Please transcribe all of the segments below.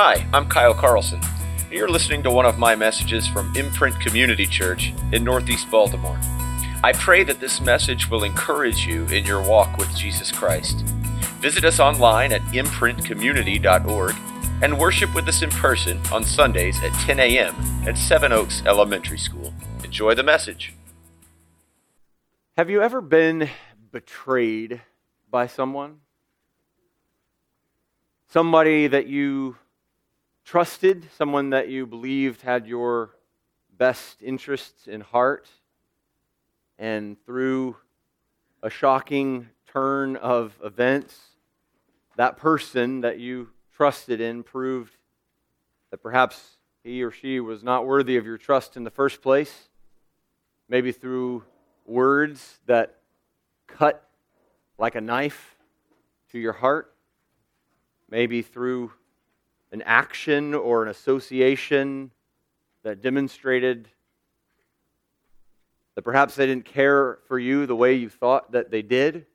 Hi, I'm Kyle Carlson. You're listening to one of my messages from Imprint Community Church in Northeast Baltimore. I pray that this message will encourage you in your walk with Jesus Christ. Visit us online at imprintcommunity.org and worship with us in person on Sundays at 10 a.m. at Seven Oaks Elementary School. Enjoy the message. Have you ever been betrayed by someone? Somebody that you trusted, someone that you believed had your best interests in heart, and through a shocking turn of events, that person that you trusted in proved that perhaps he or she was not worthy of your trust in the first place, maybe through words that cut like a knife to your heart, maybe through an action or an association that demonstrated that perhaps they didn't care for you the way you thought that they did.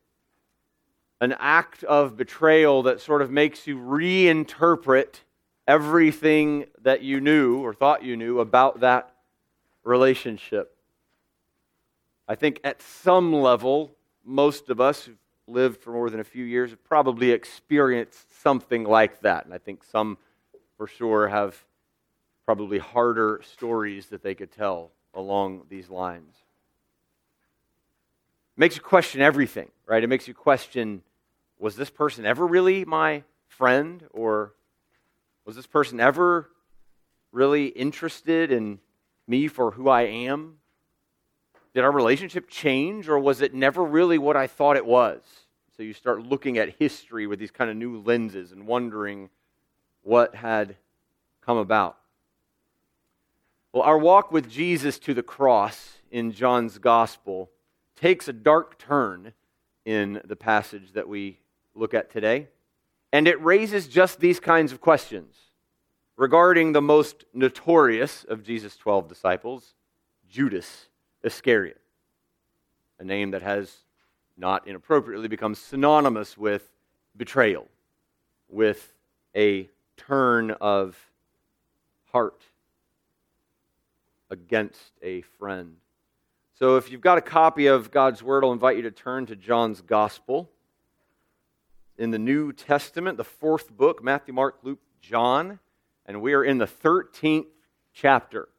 An act of betrayal that sort of makes you reinterpret everything that you knew or thought you knew about that relationship. I think at some level, most of us who've lived for more than a few years have probably experienced something like that. And I think some, for sure, have probably harder stories that they could tell along these lines. It makes you question everything, right? It makes you question was this person ever really my friend? Or was this person ever really interested in me for who I am? Did our relationship change, or was it never really what I thought it was? So you start looking at history with these kind of new lenses and wondering what had come about. Well, our walk with Jesus to the cross in John's gospel takes a dark turn in the passage that we look at today, and it raises just these kinds of questions regarding the most notorious of Jesus' 12 disciples, Judas Iscariot, a name that has not inappropriately become synonymous with betrayal, with a turn of heart against a friend. So, if you've got a copy of God's Word, I'll invite you to turn to John's Gospel. In the New Testament, the fourth book Matthew, Mark, Luke, John, and we are in the 13th chapter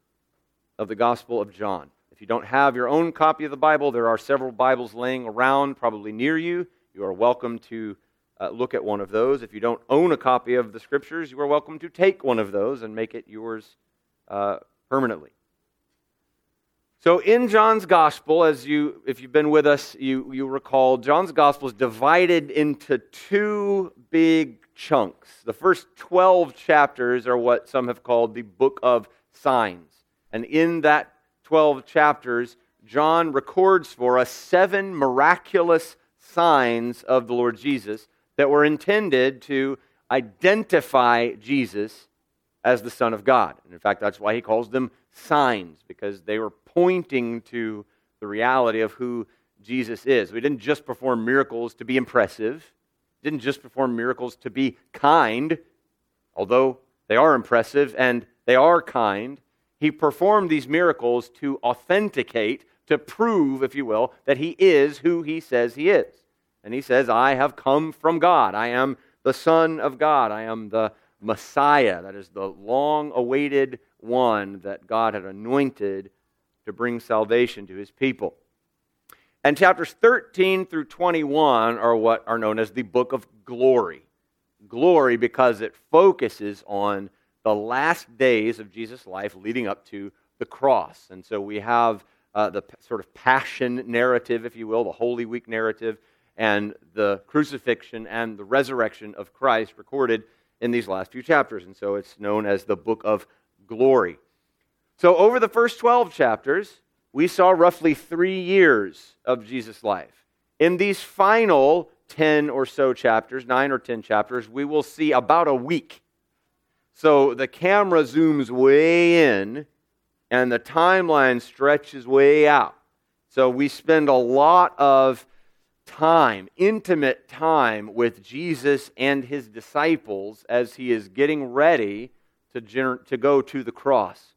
of the Gospel of John. If you don't have your own copy of the Bible, there are several Bibles laying around, probably near you. You are welcome to uh, look at one of those. If you don't own a copy of the Scriptures, you are welcome to take one of those and make it yours uh, permanently. So, in John's Gospel, as you, if you've been with us, you, you recall, John's Gospel is divided into two big chunks. The first 12 chapters are what some have called the Book of Signs. And in that 12 chapters, John records for us seven miraculous signs of the Lord Jesus that were intended to identify Jesus as the Son of God. And in fact, that's why he calls them signs, because they were pointing to the reality of who Jesus is. We didn't just perform miracles to be impressive, didn't just perform miracles to be kind, although they are impressive and they are kind. He performed these miracles to authenticate, to prove, if you will, that he is who he says he is. And he says, I have come from God. I am the Son of God. I am the Messiah. That is the long awaited one that God had anointed to bring salvation to his people. And chapters 13 through 21 are what are known as the book of glory. Glory because it focuses on the last days of Jesus' life leading up to the cross. And so we have uh, the sort of passion narrative, if you will, the Holy Week narrative, and the crucifixion and the resurrection of Christ recorded in these last few chapters. And so it's known as the book of glory. So over the first 12 chapters, we saw roughly three years of Jesus' life. In these final 10 or so chapters, nine or 10 chapters, we will see about a week so the camera zooms way in and the timeline stretches way out. So we spend a lot of time, intimate time with Jesus and his disciples as he is getting ready to, gener- to go to the cross.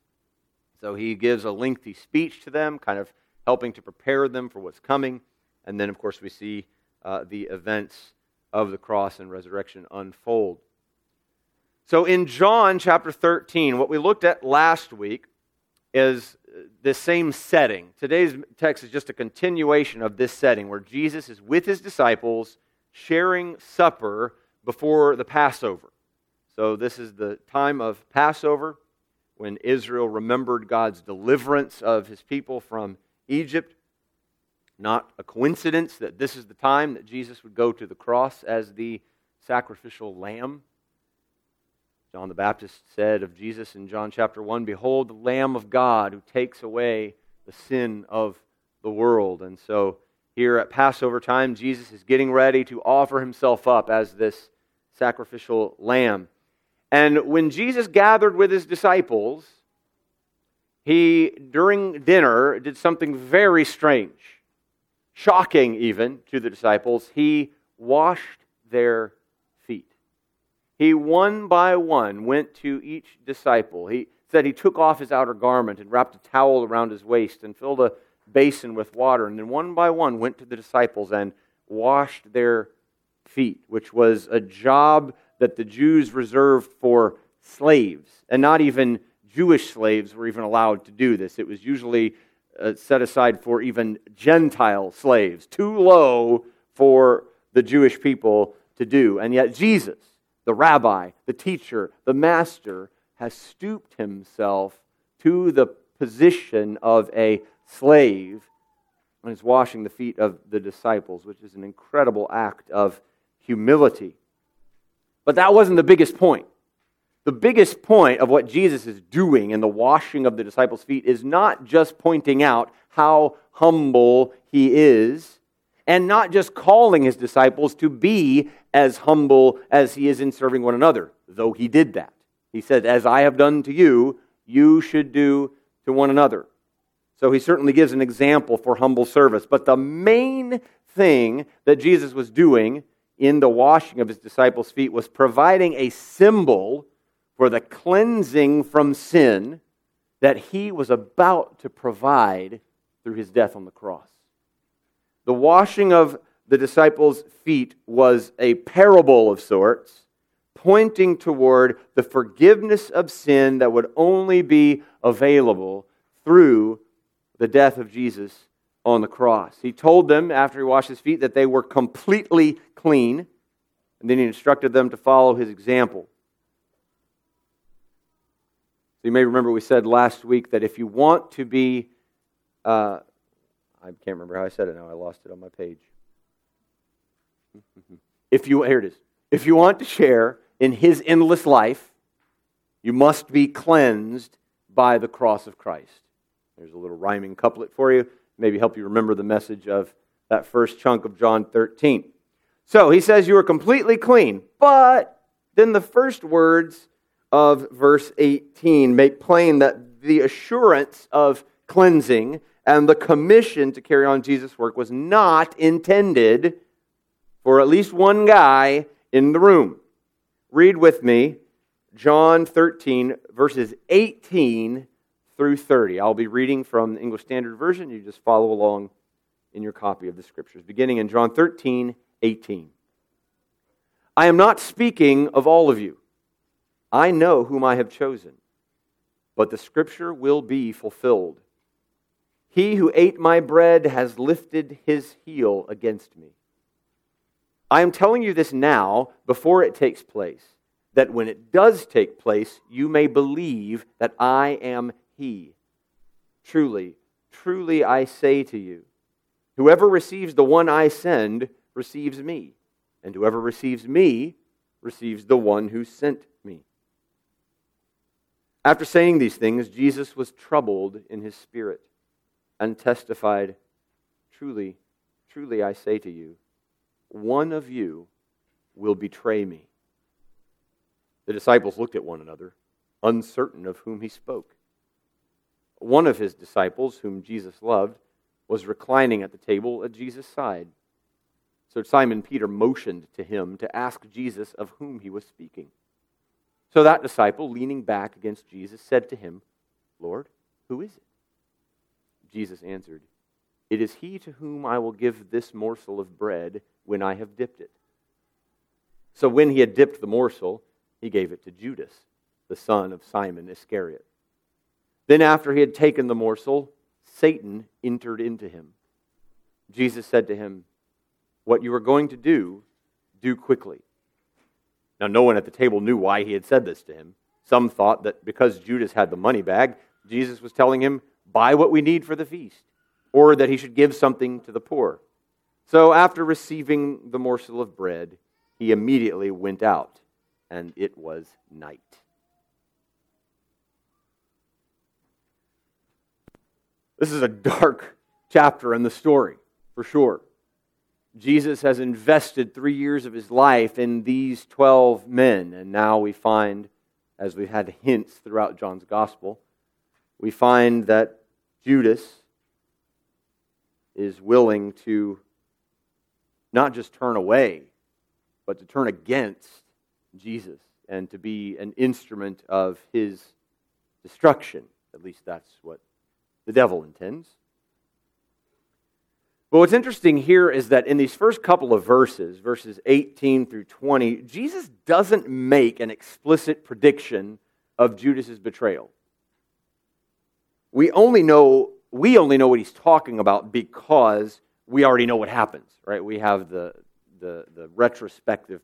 So he gives a lengthy speech to them, kind of helping to prepare them for what's coming. And then, of course, we see uh, the events of the cross and resurrection unfold. So in John chapter 13, what we looked at last week is the same setting. Today's text is just a continuation of this setting where Jesus is with his disciples sharing supper before the Passover. So this is the time of Passover when Israel remembered God's deliverance of his people from Egypt. Not a coincidence that this is the time that Jesus would go to the cross as the sacrificial lamb. John the Baptist said of Jesus in John chapter 1 Behold, the Lamb of God who takes away the sin of the world. And so here at Passover time, Jesus is getting ready to offer himself up as this sacrificial lamb. And when Jesus gathered with his disciples, he, during dinner, did something very strange, shocking even to the disciples. He washed their. He, one by one, went to each disciple. He said he took off his outer garment and wrapped a towel around his waist and filled a basin with water. And then, one by one, went to the disciples and washed their feet, which was a job that the Jews reserved for slaves and not even Jewish slaves were even allowed to do this. It was usually uh, set aside for even Gentile slaves, too low for the Jewish people to do. And yet, Jesus, the rabbi, the teacher, the master, has stooped himself to the position of a slave and is washing the feet of the disciples, which is an incredible act of humility. But that wasn't the biggest point. The biggest point of what Jesus is doing in the washing of the disciples' feet is not just pointing out how humble he is, and not just calling his disciples to be as humble as he is in serving one another, though he did that. He said, As I have done to you, you should do to one another. So he certainly gives an example for humble service. But the main thing that Jesus was doing in the washing of his disciples' feet was providing a symbol for the cleansing from sin that he was about to provide through his death on the cross. The washing of the disciples' feet was a parable of sorts, pointing toward the forgiveness of sin that would only be available through the death of Jesus on the cross. He told them after he washed his feet that they were completely clean, and then he instructed them to follow his example. You may remember we said last week that if you want to be, uh, I can't remember how I said it now, I lost it on my page. if you, here it is. If you want to share in his endless life, you must be cleansed by the cross of Christ. There's a little rhyming couplet for you, maybe help you remember the message of that first chunk of John 13. So he says, You are completely clean. But then the first words of verse 18 make plain that the assurance of cleansing and the commission to carry on Jesus' work was not intended for at least one guy in the room. Read with me John 13, verses 18 through 30. I'll be reading from the English Standard Version. You just follow along in your copy of the Scriptures, beginning in John 13, 18. I am not speaking of all of you. I know whom I have chosen, but the scripture will be fulfilled. He who ate my bread has lifted his heel against me. I am telling you this now before it takes place, that when it does take place, you may believe that I am he. Truly, truly I say to you, whoever receives the one I send receives me, and whoever receives me receives the one who sent me. After saying these things, Jesus was troubled in his spirit and testified, Truly, truly I say to you, one of you will betray me. The disciples looked at one another, uncertain of whom he spoke. One of his disciples, whom Jesus loved, was reclining at the table at Jesus' side. So Simon Peter motioned to him to ask Jesus of whom he was speaking. So that disciple, leaning back against Jesus, said to him, Lord, who is it? Jesus answered, It is he to whom I will give this morsel of bread when I have dipped it. So when he had dipped the morsel, he gave it to Judas, the son of Simon Iscariot. Then, after he had taken the morsel, Satan entered into him. Jesus said to him, What you are going to do, do quickly. Now, no one at the table knew why he had said this to him. Some thought that because Judas had the money bag, Jesus was telling him, Buy what we need for the feast, or that he should give something to the poor. So, after receiving the morsel of bread, he immediately went out, and it was night. This is a dark chapter in the story, for sure. Jesus has invested three years of his life in these 12 men, and now we find, as we've had hints throughout John's gospel, we find that Judas is willing to not just turn away, but to turn against Jesus and to be an instrument of his destruction. At least that's what the devil intends. But what's interesting here is that in these first couple of verses, verses 18 through 20, Jesus doesn't make an explicit prediction of Judas's betrayal. We only know we only know what he's talking about because we already know what happens, right? We have the the, the retrospective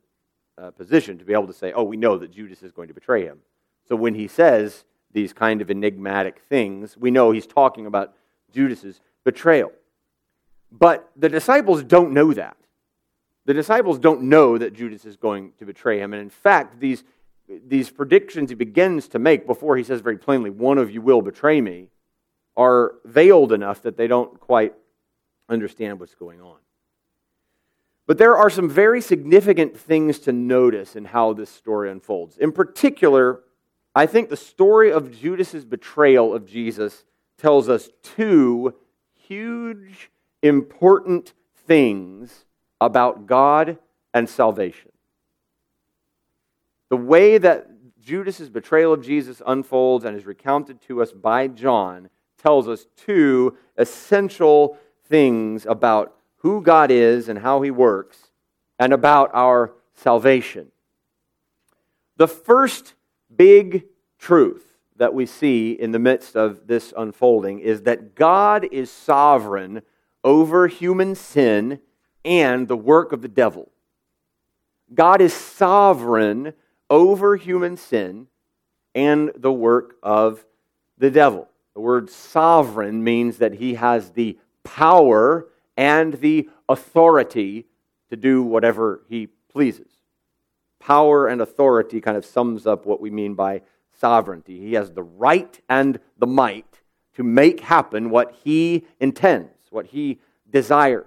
uh, position to be able to say, oh, we know that Judas is going to betray him. So when he says, these kind of enigmatic things, we know he's talking about Judas's betrayal. But the disciples don't know that. The disciples don't know that Judas is going to betray him. And in fact, these, these predictions he begins to make before he says very plainly, One of you will betray me, are veiled enough that they don't quite understand what's going on. But there are some very significant things to notice in how this story unfolds. In particular, I think the story of Judas's betrayal of Jesus tells us two huge, important things about God and salvation. The way that Judas's betrayal of Jesus unfolds and is recounted to us by John tells us two essential things about who God is and how he works and about our salvation. The first big truth that we see in the midst of this unfolding is that God is sovereign over human sin and the work of the devil. God is sovereign over human sin and the work of the devil. The word sovereign means that he has the power and the authority to do whatever he pleases power and authority kind of sums up what we mean by sovereignty. He has the right and the might to make happen what he intends, what he desires.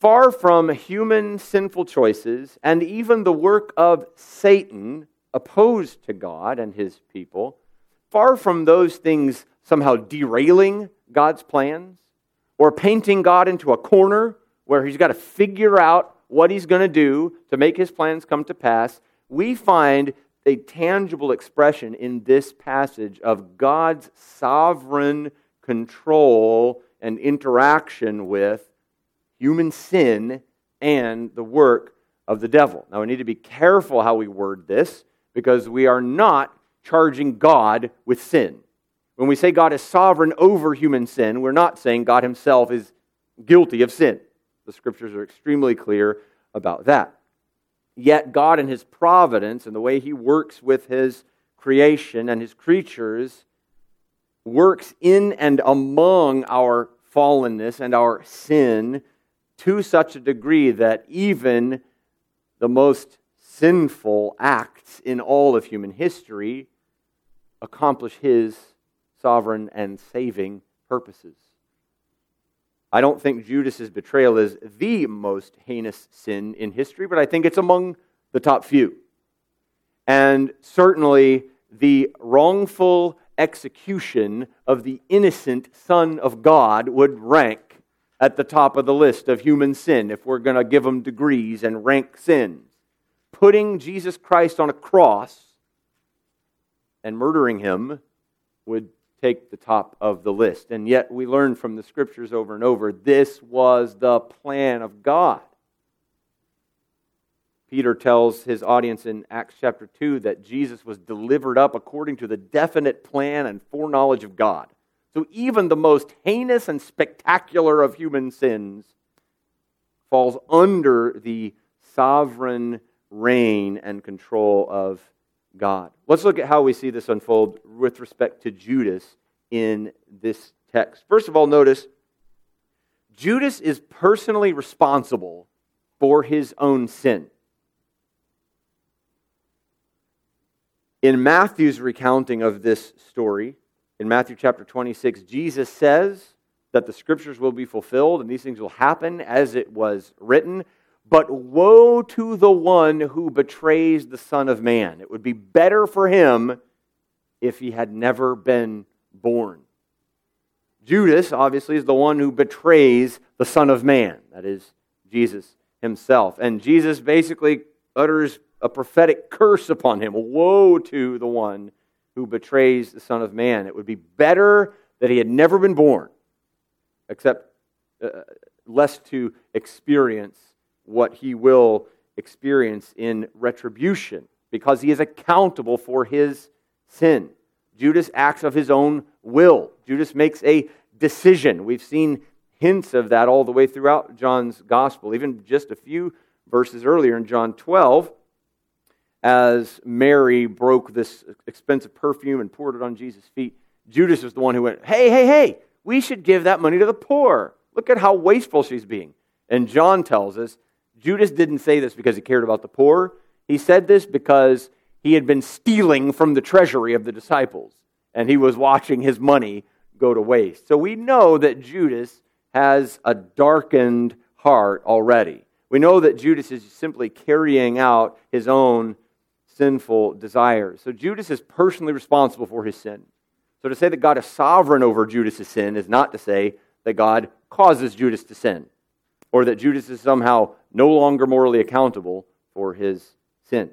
Far from human sinful choices and even the work of Satan opposed to God and his people, far from those things somehow derailing God's plans or painting God into a corner where he's got to figure out what he's going to do to make his plans come to pass, we find a tangible expression in this passage of God's sovereign control and interaction with human sin and the work of the devil. Now, we need to be careful how we word this because we are not charging God with sin. When we say God is sovereign over human sin, we're not saying God himself is guilty of sin. The scriptures are extremely clear about that. Yet, God, in His providence and the way He works with His creation and His creatures, works in and among our fallenness and our sin to such a degree that even the most sinful acts in all of human history accomplish His sovereign and saving purposes. I don't think Judas's betrayal is the most heinous sin in history, but I think it's among the top few. And certainly the wrongful execution of the innocent Son of God would rank at the top of the list of human sin if we're going to give them degrees and rank sins. Putting Jesus Christ on a cross and murdering him would take the top of the list. And yet we learn from the scriptures over and over this was the plan of God. Peter tells his audience in Acts chapter 2 that Jesus was delivered up according to the definite plan and foreknowledge of God. So even the most heinous and spectacular of human sins falls under the sovereign reign and control of God. Let's look at how we see this unfold with respect to Judas in this text. First of all, notice Judas is personally responsible for his own sin. In Matthew's recounting of this story, in Matthew chapter 26, Jesus says that the scriptures will be fulfilled and these things will happen as it was written. But woe to the one who betrays the Son of Man. It would be better for him if he had never been born. Judas, obviously, is the one who betrays the Son of Man. That is Jesus himself. And Jesus basically utters a prophetic curse upon him. Woe to the one who betrays the Son of Man. It would be better that he had never been born, except uh, less to experience what he will experience in retribution, because he is accountable for his sin. Judas acts of his own will. Judas makes a decision. We've seen hints of that all the way throughout John's gospel, even just a few verses earlier in John 12 as Mary broke this expensive perfume and poured it on Jesus' feet, Judas is the one who went, Hey, hey, hey, we should give that money to the poor. Look at how wasteful she's being. And John tells us Judas didn't say this because he cared about the poor. He said this because he had been stealing from the treasury of the disciples and he was watching his money go to waste. So we know that Judas has a darkened heart already. We know that Judas is simply carrying out his own sinful desires. So Judas is personally responsible for his sin. So to say that God is sovereign over Judas' sin is not to say that God causes Judas to sin or that Judas is somehow no longer morally accountable for his sin.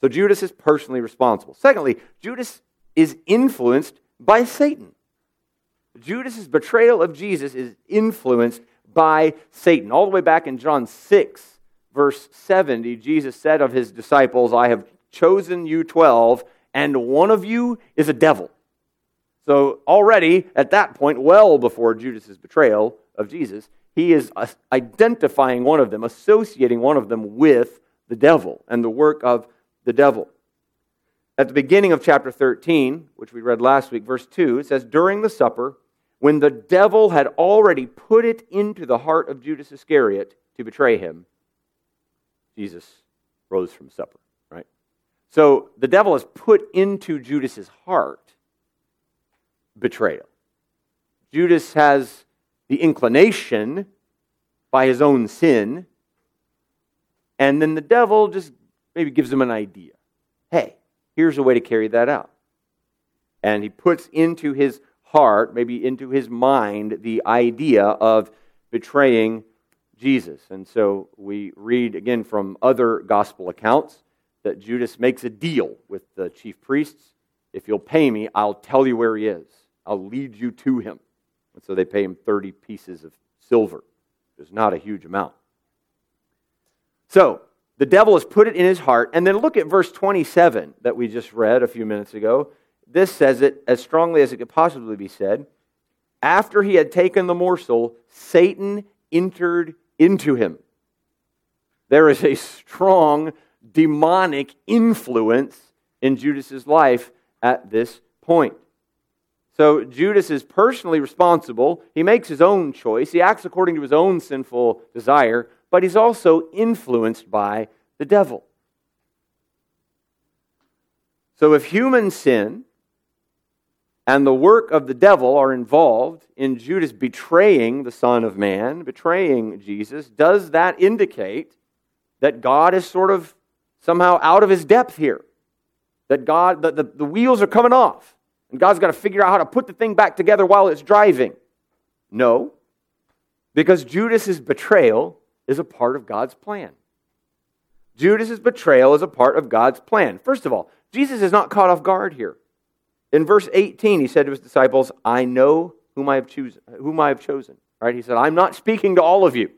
So Judas is personally responsible. Secondly, Judas is influenced by Satan. Judas' betrayal of Jesus is influenced by Satan. All the way back in John 6, verse 70, Jesus said of his disciples, I have chosen you 12, and one of you is a devil. So, already at that point, well before Judas' betrayal of Jesus, he is identifying one of them, associating one of them with the devil and the work of the devil. At the beginning of chapter 13, which we read last week, verse 2, it says, During the supper, when the devil had already put it into the heart of Judas Iscariot to betray him, Jesus rose from supper, right? So the devil has put into Judas's heart betrayal. Judas has the inclination by his own sin, and then the devil just maybe gives him an idea. Hey, here's a way to carry that out. And he puts into his heart, maybe into his mind, the idea of betraying Jesus. And so we read again from other gospel accounts that Judas makes a deal with the chief priests. If you'll pay me, I'll tell you where he is. I'll lead you to him. And so they pay him 30 pieces of silver. It's not a huge amount. So the devil has put it in his heart. And then look at verse 27 that we just read a few minutes ago. This says it as strongly as it could possibly be said. After he had taken the morsel, Satan entered into him. There is a strong demonic influence in Judas's life at this point. So Judas is personally responsible. He makes his own choice. He acts according to his own sinful desire, but he's also influenced by the devil. So if human sin and the work of the devil are involved in Judas betraying the Son of Man, betraying Jesus, does that indicate that God is sort of somehow out of his depth here? That God, the, the, the wheels are coming off, and God's got to figure out how to put the thing back together while it's driving? No. Because Judas's betrayal is a part of God's plan. Judas's betrayal is a part of God's plan. First of all, Jesus is not caught off guard here. In verse 18, he said to his disciples, I know whom I have chosen, whom I have chosen. Right? He said, I'm not speaking to all of you.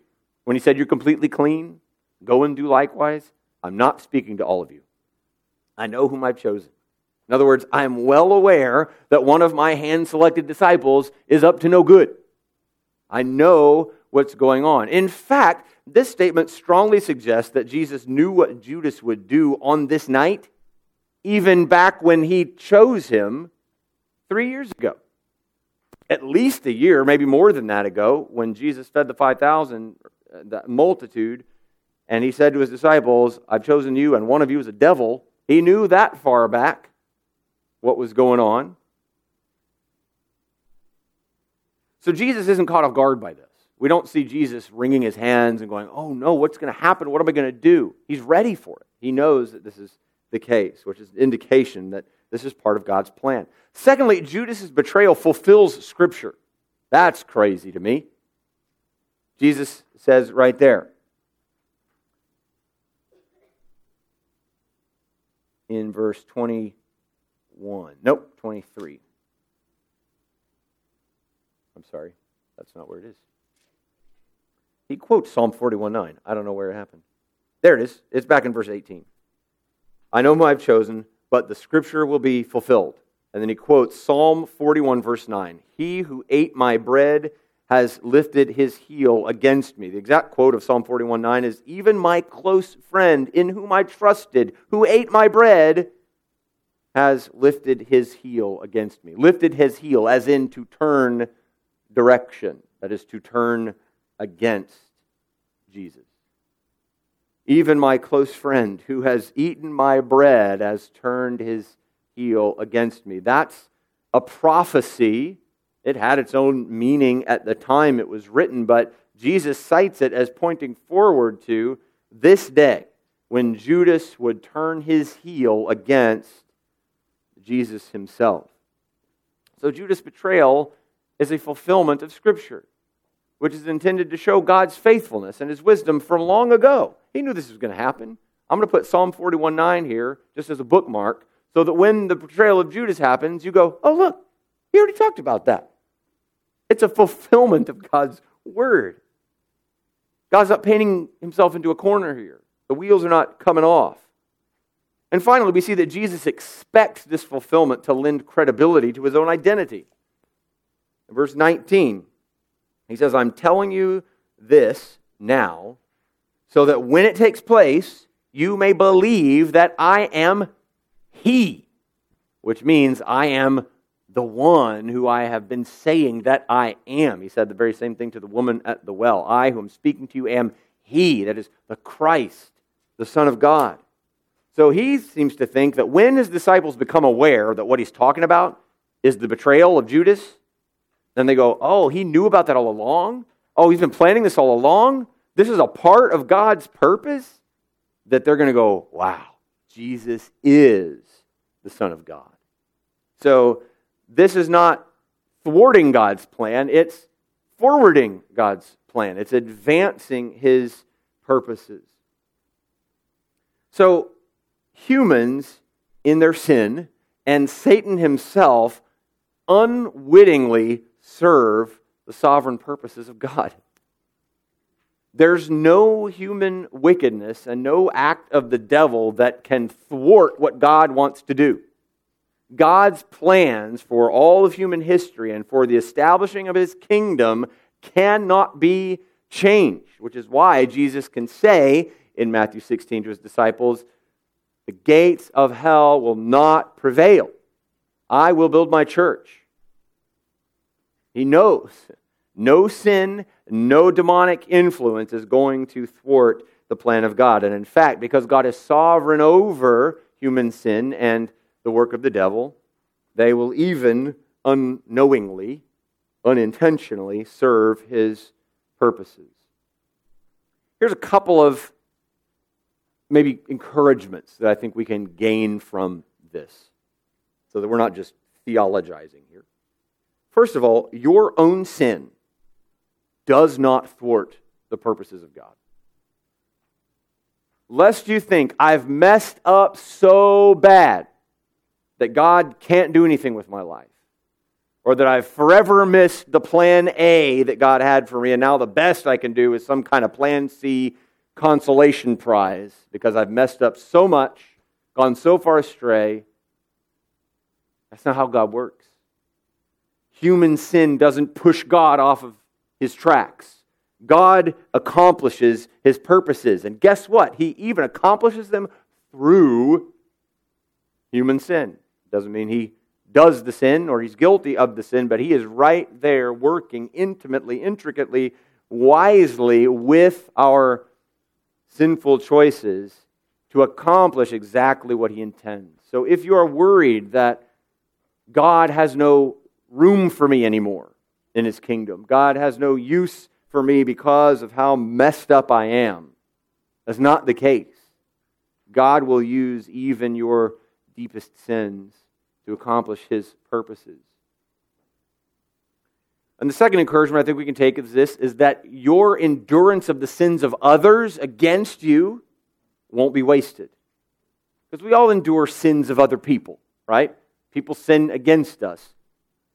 When he said you're completely clean, go and do likewise, I'm not speaking to all of you. I know whom I've chosen. In other words, I am well aware that one of my hand selected disciples is up to no good. I know what's going on. In fact, this statement strongly suggests that Jesus knew what Judas would do on this night, even back when he chose him three years ago. At least a year, maybe more than that ago, when Jesus fed the 5,000, uh, the multitude, and he said to his disciples, I've chosen you, and one of you is a devil. He knew that far back what was going on. So Jesus isn't caught off guard by this. We don't see Jesus wringing his hands and going, Oh no, what's going to happen? What am I going to do? He's ready for it. He knows that this is the case, which is an indication that this is part of God's plan. Secondly, Judas's betrayal fulfills Scripture. That's crazy to me. Jesus says right there in verse 21. Nope, 23. I'm sorry. That's not where it is. He quotes Psalm 41:9. I don't know where it happened. There it is. It's back in verse 18. I know whom I've chosen, but the scripture will be fulfilled. And then he quotes Psalm 41, verse 9. He who ate my bread has lifted his heel against me. The exact quote of Psalm 41, 9 is Even my close friend, in whom I trusted, who ate my bread, has lifted his heel against me. Lifted his heel, as in to turn direction, that is, to turn against Jesus. Even my close friend who has eaten my bread has turned his heel against me. That's a prophecy. It had its own meaning at the time it was written, but Jesus cites it as pointing forward to this day when Judas would turn his heel against Jesus himself. So Judas' betrayal is a fulfillment of Scripture which is intended to show God's faithfulness and his wisdom from long ago. He knew this was going to happen. I'm going to put Psalm 41 9 here just as a bookmark so that when the betrayal of Judas happens, you go, oh, look, he already talked about that. It's a fulfillment of God's word. God's not painting himself into a corner here, the wheels are not coming off. And finally, we see that Jesus expects this fulfillment to lend credibility to his own identity. In verse 19, he says, I'm telling you this now so that when it takes place, you may believe that I am He, which means I am the one who I have been saying that I am. He said the very same thing to the woman at the well. I, who am speaking to you, am He, that is the Christ, the Son of God. So he seems to think that when his disciples become aware that what he's talking about is the betrayal of Judas, then they go, Oh, he knew about that all along? Oh, he's been planning this all along? This is a part of God's purpose? That they're going to go, Wow, Jesus is the Son of God. So this is not thwarting God's plan, it's forwarding God's plan, it's advancing his purposes. So humans in their sin and Satan himself unwittingly serve the sovereign purposes of God. There's no human wickedness and no act of the devil that can thwart what God wants to do. God's plans for all of human history and for the establishing of his kingdom cannot be changed, which is why Jesus can say in Matthew 16 to his disciples, The gates of hell will not prevail. I will build my church he knows no sin, no demonic influence is going to thwart the plan of God. And in fact, because God is sovereign over human sin and the work of the devil, they will even unknowingly, unintentionally serve his purposes. Here's a couple of maybe encouragements that I think we can gain from this so that we're not just theologizing here. First of all, your own sin does not thwart the purposes of God. Lest you think I've messed up so bad that God can't do anything with my life, or that I've forever missed the plan A that God had for me, and now the best I can do is some kind of plan C consolation prize because I've messed up so much, gone so far astray. That's not how God works. Human sin doesn't push God off of his tracks. God accomplishes his purposes. And guess what? He even accomplishes them through human sin. Doesn't mean he does the sin or he's guilty of the sin, but he is right there working intimately, intricately, wisely with our sinful choices to accomplish exactly what he intends. So if you are worried that God has no room for me anymore in his kingdom, God has no use for me because of how messed up I am, that's not the case. God will use even your deepest sins to accomplish his purposes. And the second encouragement I think we can take is this is that your endurance of the sins of others against you won't be wasted. Because we all endure sins of other people, right? People sin against us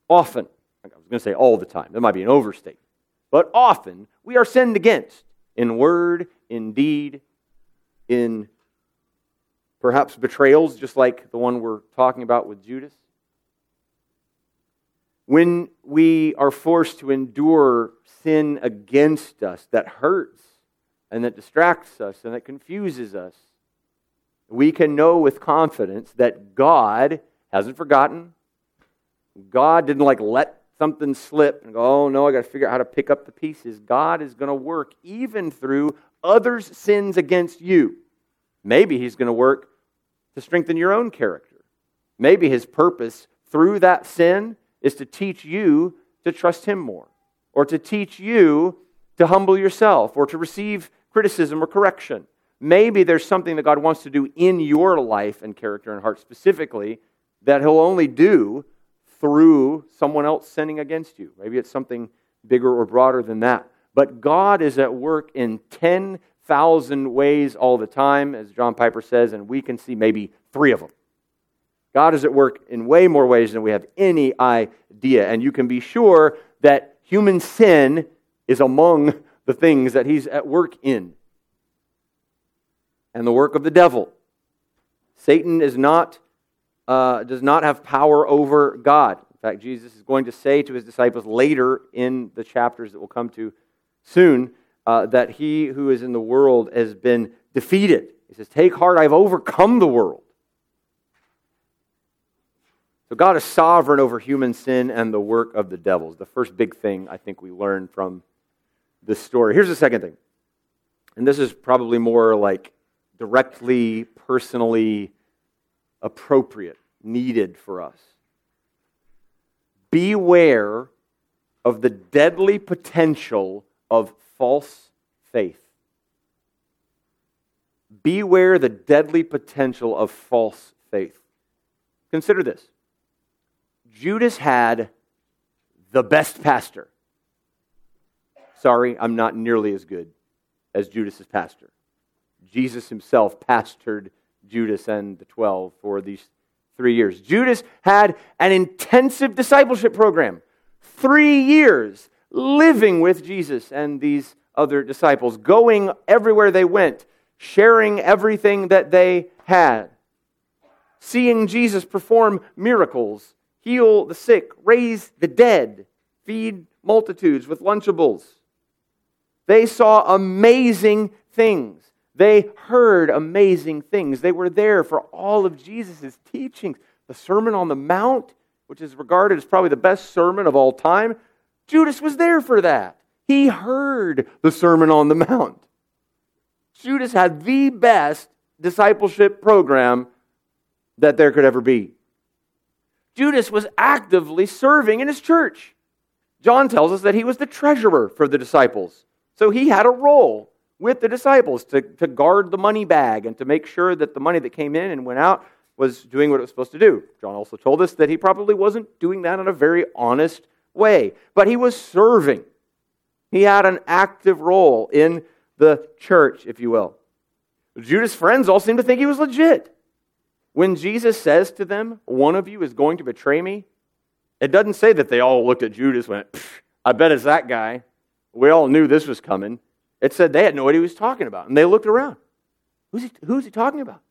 often. I was going to say all the time. That might be an overstatement. But often we are sinned against in word, in deed, in perhaps betrayals, just like the one we're talking about with Judas. When we are forced to endure sin against us that hurts and that distracts us and that confuses us, we can know with confidence that God hasn't forgotten. God didn't like let something slip and go, oh no, I got to figure out how to pick up the pieces. God is going to work even through others' sins against you. Maybe He's going to work to strengthen your own character. Maybe his purpose through that sin is to teach you to trust him more, or to teach you to humble yourself, or to receive criticism or correction. Maybe there's something that God wants to do in your life and character and heart specifically that he'll only do through someone else sinning against you. Maybe it's something bigger or broader than that. But God is at work in 10 thousand ways all the time, as John Piper says, and we can see maybe three of them. God is at work in way more ways than we have any idea. And you can be sure that human sin is among the things that he's at work in. And the work of the devil. Satan is not, uh, does not have power over God. In fact, Jesus is going to say to his disciples later in the chapters that we'll come to soon uh, that he who is in the world has been defeated. He says, Take heart, I've overcome the world. So God is sovereign over human sin and the work of the devils. The first big thing I think we learn from this story. Here's the second thing. And this is probably more like directly, personally appropriate, needed for us. Beware of the deadly potential of false faith. Beware the deadly potential of false faith. Consider this Judas had the best pastor. Sorry, I'm not nearly as good as Judas's pastor. Jesus himself pastored Judas and the 12 for these three years. Judas had an intensive discipleship program, three years living with Jesus and these other disciples, going everywhere they went, sharing everything that they had, seeing Jesus perform miracles, heal the sick, raise the dead, feed multitudes with Lunchables. They saw amazing things. They heard amazing things. They were there for all of Jesus' teachings. The Sermon on the Mount, which is regarded as probably the best sermon of all time, Judas was there for that. He heard the Sermon on the Mount. Judas had the best discipleship program that there could ever be. Judas was actively serving in his church. John tells us that he was the treasurer for the disciples. So he had a role with the disciples to, to guard the money bag and to make sure that the money that came in and went out was doing what it was supposed to do. John also told us that he probably wasn't doing that in a very honest way, but he was serving. He had an active role in the church, if you will. Judas' friends all seem to think he was legit. When Jesus says to them, One of you is going to betray me, it doesn't say that they all looked at Judas and went, I bet it's that guy. We all knew this was coming. It said they had no idea what he was talking about. And they looked around. Who's he, who's he talking about?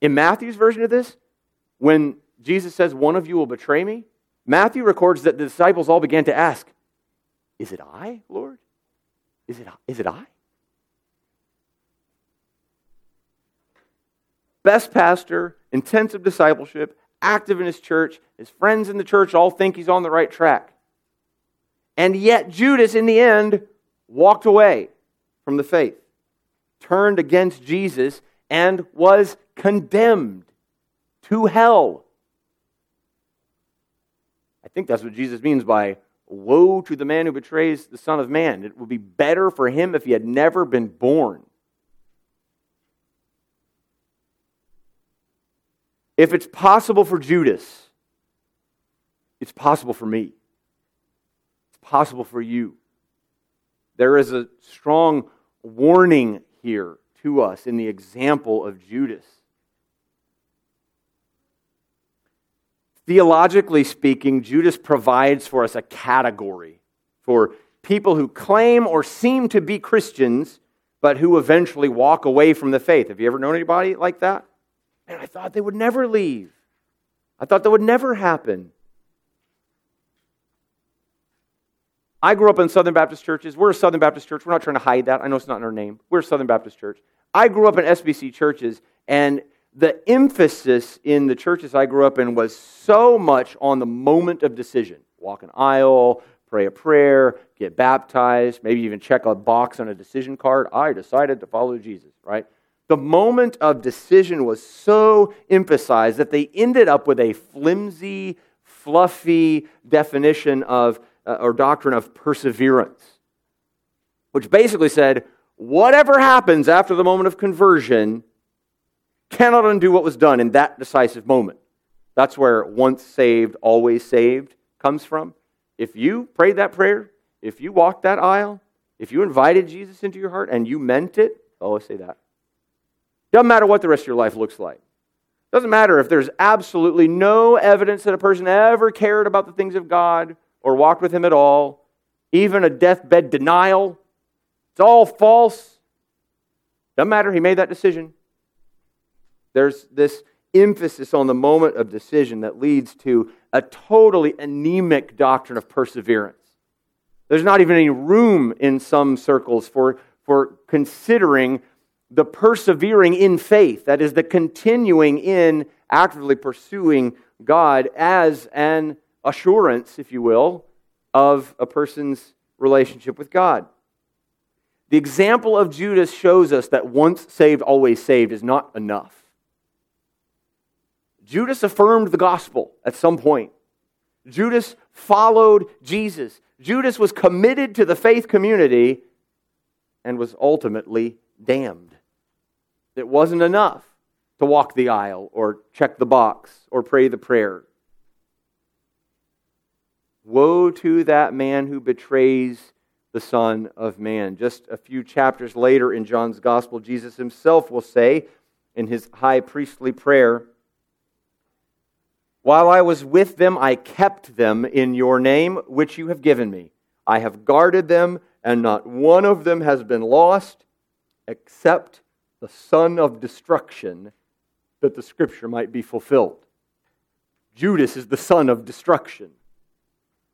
In Matthew's version of this, when Jesus says, One of you will betray me, Matthew records that the disciples all began to ask, Is it I, Lord? Is it, is it I? Best pastor, intensive discipleship, active in his church. His friends in the church all think he's on the right track. And yet, Judas, in the end, walked away from the faith, turned against Jesus, and was condemned to hell. I think that's what Jesus means by woe to the man who betrays the Son of Man. It would be better for him if he had never been born. If it's possible for Judas, it's possible for me. It's possible for you. There is a strong warning here to us in the example of Judas. Theologically speaking, Judas provides for us a category for people who claim or seem to be Christians, but who eventually walk away from the faith. Have you ever known anybody like that? And I thought they would never leave. I thought that would never happen. I grew up in Southern Baptist churches. We're a Southern Baptist church. We're not trying to hide that. I know it's not in our name. We're a Southern Baptist church. I grew up in SBC churches, and the emphasis in the churches I grew up in was so much on the moment of decision walk an aisle, pray a prayer, get baptized, maybe even check a box on a decision card. I decided to follow Jesus, right? The moment of decision was so emphasized that they ended up with a flimsy, fluffy definition of uh, or doctrine of perseverance, which basically said whatever happens after the moment of conversion cannot undo what was done in that decisive moment. That's where once saved, always saved comes from. If you prayed that prayer, if you walked that aisle, if you invited Jesus into your heart and you meant it, I always say that doesn't matter what the rest of your life looks like. Doesn't matter if there's absolutely no evidence that a person ever cared about the things of God or walked with Him at all, even a deathbed denial. It's all false. Doesn't matter. He made that decision. There's this emphasis on the moment of decision that leads to a totally anemic doctrine of perseverance. There's not even any room in some circles for, for considering the persevering in faith, that is, the continuing in actively pursuing God as an assurance, if you will, of a person's relationship with God. The example of Judas shows us that once saved, always saved is not enough. Judas affirmed the gospel at some point. Judas followed Jesus. Judas was committed to the faith community and was ultimately damned. It wasn't enough to walk the aisle or check the box or pray the prayer. Woe to that man who betrays the Son of Man. Just a few chapters later in John's Gospel, Jesus himself will say in his high priestly prayer, While I was with them, I kept them in your name, which you have given me. I have guarded them, and not one of them has been lost except the son of destruction, that the scripture might be fulfilled. Judas is the son of destruction.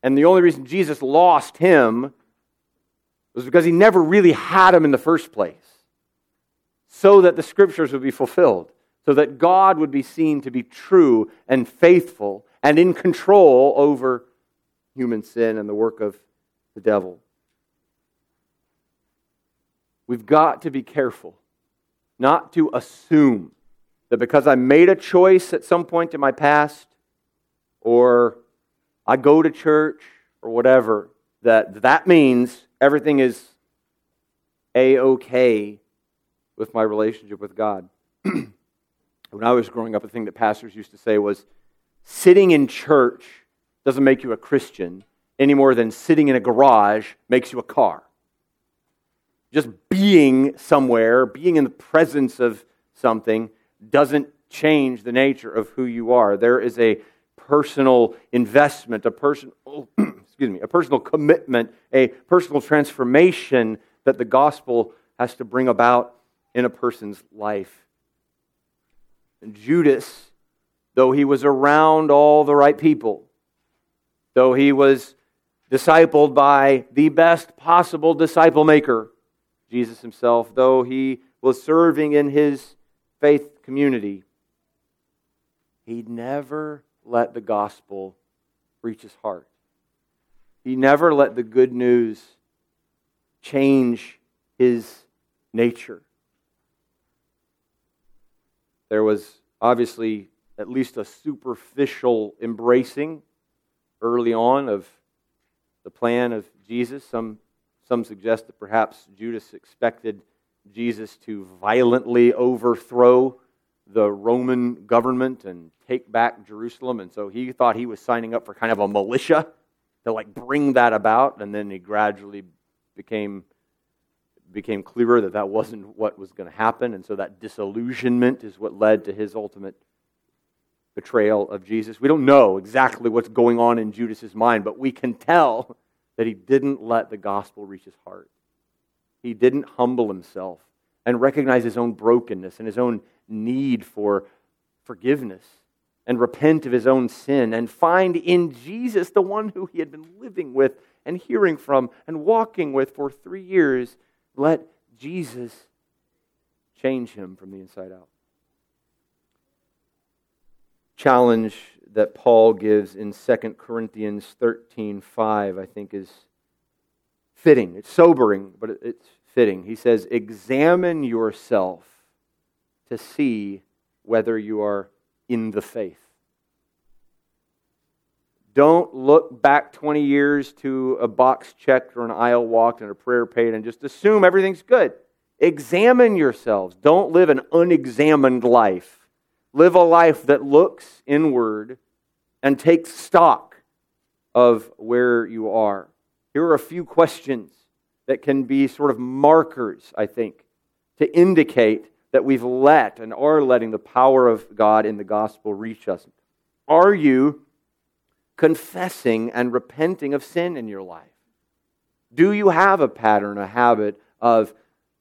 And the only reason Jesus lost him was because he never really had him in the first place. So that the scriptures would be fulfilled, so that God would be seen to be true and faithful and in control over human sin and the work of the devil. We've got to be careful not to assume that because I made a choice at some point in my past, or I go to church, or whatever, that that means everything is a okay with my relationship with God. when I was growing up, a thing that pastors used to say was sitting in church doesn't make you a Christian, any more than sitting in a garage makes you a car. Just being somewhere, being in the presence of something, doesn't change the nature of who you are. There is a personal investment, a personal, excuse me, a personal commitment, a personal transformation that the gospel has to bring about in a person's life. And Judas, though he was around all the right people, though he was discipled by the best possible disciple maker, Jesus himself, though he was serving in his faith community, he never let the gospel reach his heart. He never let the good news change his nature. There was obviously at least a superficial embracing early on of the plan of Jesus. Some, some suggest that perhaps Judas expected Jesus to violently overthrow the Roman government and take back Jerusalem. And so he thought he was signing up for kind of a militia to like bring that about. And then he gradually became became clearer that that wasn't what was going to happen. And so that disillusionment is what led to his ultimate betrayal of Jesus. We don't know exactly what's going on in Judas's mind, but we can tell that he didn't let the gospel reach his heart. He didn't humble himself and recognize his own brokenness and his own need for forgiveness and repent of his own sin and find in Jesus the one who he had been living with and hearing from and walking with for three years. Let Jesus change him from the inside out. Challenge that Paul gives in 2 Corinthians 13 5, I think, is fitting. It's sobering, but it's fitting. He says, Examine yourself to see whether you are in the faith. Don't look back 20 years to a box checked or an aisle walked and a prayer paid and just assume everything's good. Examine yourselves. Don't live an unexamined life. Live a life that looks inward and takes stock of where you are. Here are a few questions that can be sort of markers, I think, to indicate that we've let and are letting the power of God in the gospel reach us. Are you confessing and repenting of sin in your life? Do you have a pattern, a habit of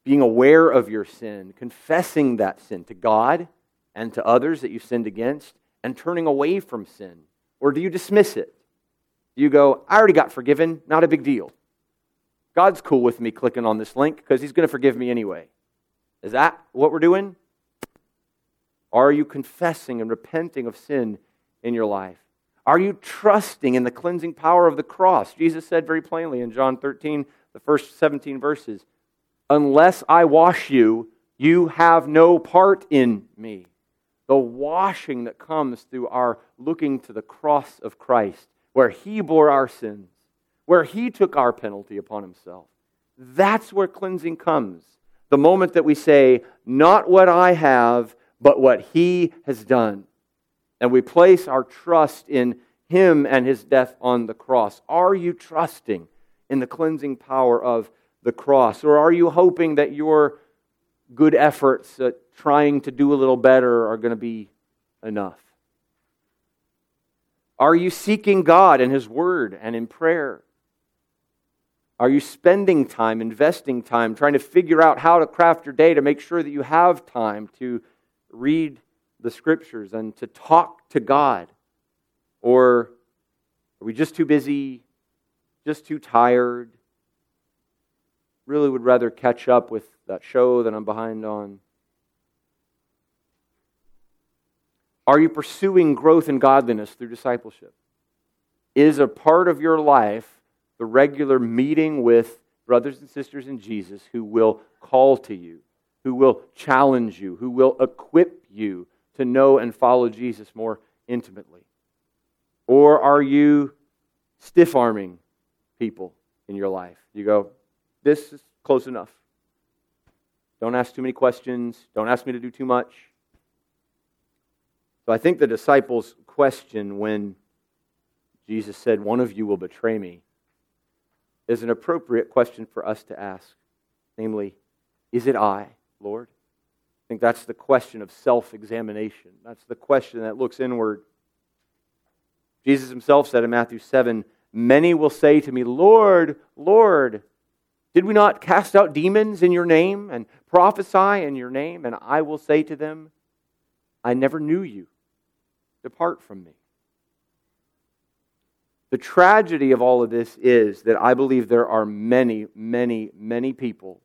being aware of your sin, confessing that sin to God and to others that you've sinned against, and turning away from sin? Or do you dismiss it? Do you go, I already got forgiven, not a big deal? God's cool with me clicking on this link because he's going to forgive me anyway. Is that what we're doing? Are you confessing and repenting of sin in your life? Are you trusting in the cleansing power of the cross? Jesus said very plainly in John 13, the first 17 verses, Unless I wash you, you have no part in me. The washing that comes through our looking to the cross of Christ, where He bore our sins, where He took our penalty upon Himself. That's where cleansing comes the moment that we say, Not what I have, but what He has done. And we place our trust in Him and His death on the cross. Are you trusting in the cleansing power of the cross? Or are you hoping that your good efforts at trying to do a little better are going to be enough? Are you seeking God in His Word and in prayer? Are you spending time, investing time, trying to figure out how to craft your day to make sure that you have time to read the scriptures and to talk to God? Or are we just too busy, just too tired? Really would rather catch up with that show that I'm behind on. Are you pursuing growth in godliness through discipleship? Is a part of your life the regular meeting with brothers and sisters in Jesus who will call to you, who will challenge you, who will equip you to know and follow Jesus more intimately? Or are you stiff arming people in your life? You go, this is close enough. Don't ask too many questions. Don't ask me to do too much. So I think the disciples' question when Jesus said, One of you will betray me, is an appropriate question for us to ask. Namely, is it I, Lord? I think that's the question of self examination. That's the question that looks inward. Jesus himself said in Matthew 7 Many will say to me, Lord, Lord, did we not cast out demons in your name and prophesy in your name? And I will say to them, I never knew you. Depart from me. The tragedy of all of this is that I believe there are many, many, many people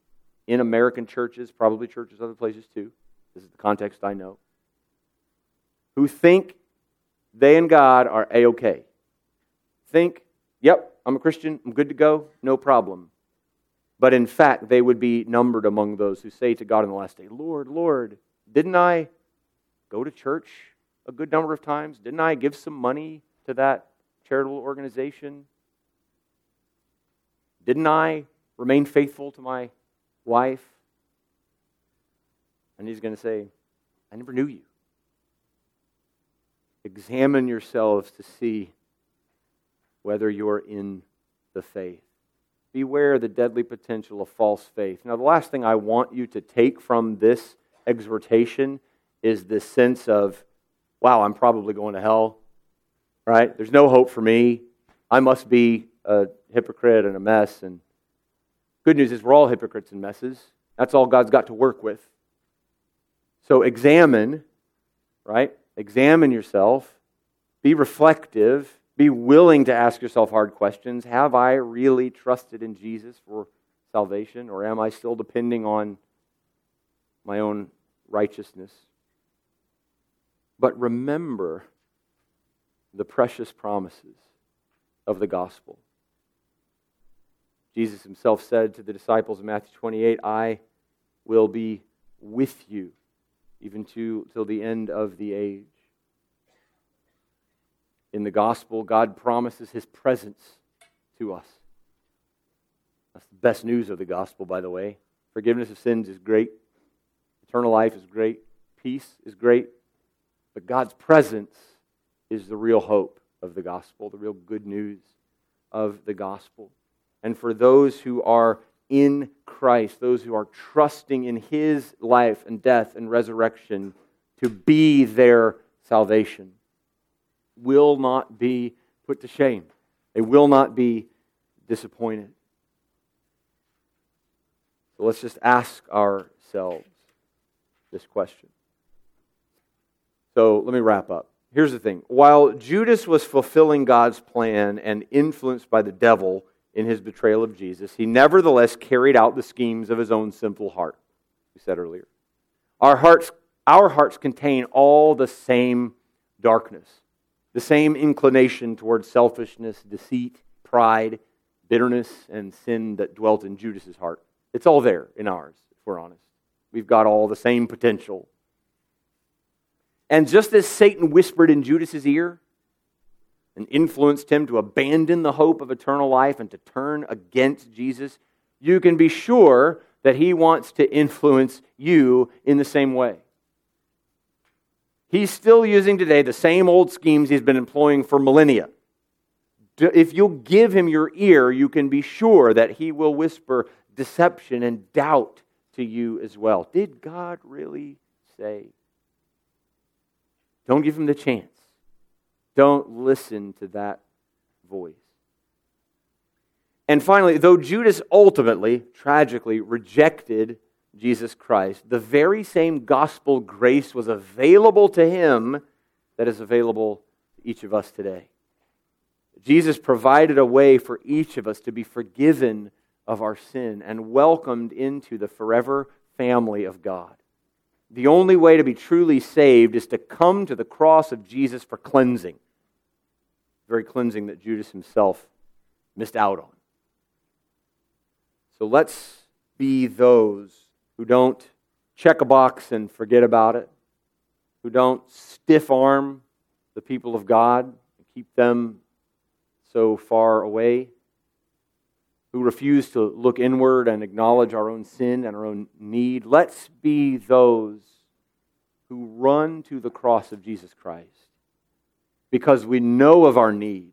in American churches, probably churches other places too. This is the context I know. Who think they and God are a okay. Think, yep, I'm a Christian, I'm good to go, no problem. But in fact, they would be numbered among those who say to God in the last day, Lord, Lord, didn't I go to church a good number of times? Didn't I give some money to that charitable organization? Didn't I remain faithful to my wife? And he's going to say, I never knew you. Examine yourselves to see whether you're in the faith. Beware the deadly potential of false faith. Now, the last thing I want you to take from this exhortation is this sense of, wow, I'm probably going to hell right? There's no hope for me. I must be a hypocrite and a mess. And good news is we're all hypocrites and messes. That's all God's got to work with. So examine, right? Examine yourself. Be reflective. Be willing to ask yourself hard questions. Have I really trusted in Jesus for salvation, or am I still depending on my own righteousness? But remember, the precious promises of the gospel. Jesus himself said to the disciples in Matthew 28, I will be with you even to till the end of the age. In the gospel, God promises his presence to us. That's the best news of the gospel, by the way. Forgiveness of sins is great, eternal life is great, peace is great, but God's presence is the real hope of the gospel, the real good news of the gospel. And for those who are in Christ, those who are trusting in his life and death and resurrection to be their salvation, will not be put to shame. They will not be disappointed. So let's just ask ourselves this question. So let me wrap up. Here's the thing while Judas was fulfilling God's plan and influenced by the devil in his betrayal of Jesus, he nevertheless carried out the schemes of his own simple heart. We said earlier. Our hearts, our hearts contain all the same darkness, the same inclination towards selfishness, deceit, pride, bitterness, and sin that dwelt in Judas's heart. It's all there in ours, if we're honest. We've got all the same potential and just as Satan whispered in Judas's ear and influenced him to abandon the hope of eternal life and to turn against Jesus, you can be sure that he wants to influence you in the same way. He's still using today the same old schemes he's been employing for millennia. If you'll give him your ear, you can be sure that he will whisper deception and doubt to you as well. Did God really say? Don't give him the chance. Don't listen to that voice. And finally, though Judas ultimately, tragically, rejected Jesus Christ, the very same gospel grace was available to him that is available to each of us today. Jesus provided a way for each of us to be forgiven of our sin and welcomed into the forever family of God. The only way to be truly saved is to come to the cross of Jesus for cleansing. the Very cleansing that Judas himself missed out on. So let's be those who don't check a box and forget about it, who don't stiff arm the people of God and keep them so far away who refuse to look inward and acknowledge our own sin and our own need. Let's be those who run to the cross of Jesus Christ because we know of our need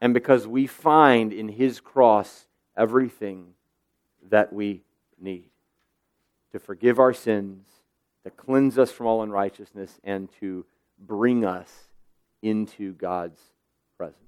and because we find in his cross everything that we need to forgive our sins, to cleanse us from all unrighteousness, and to bring us into God's presence.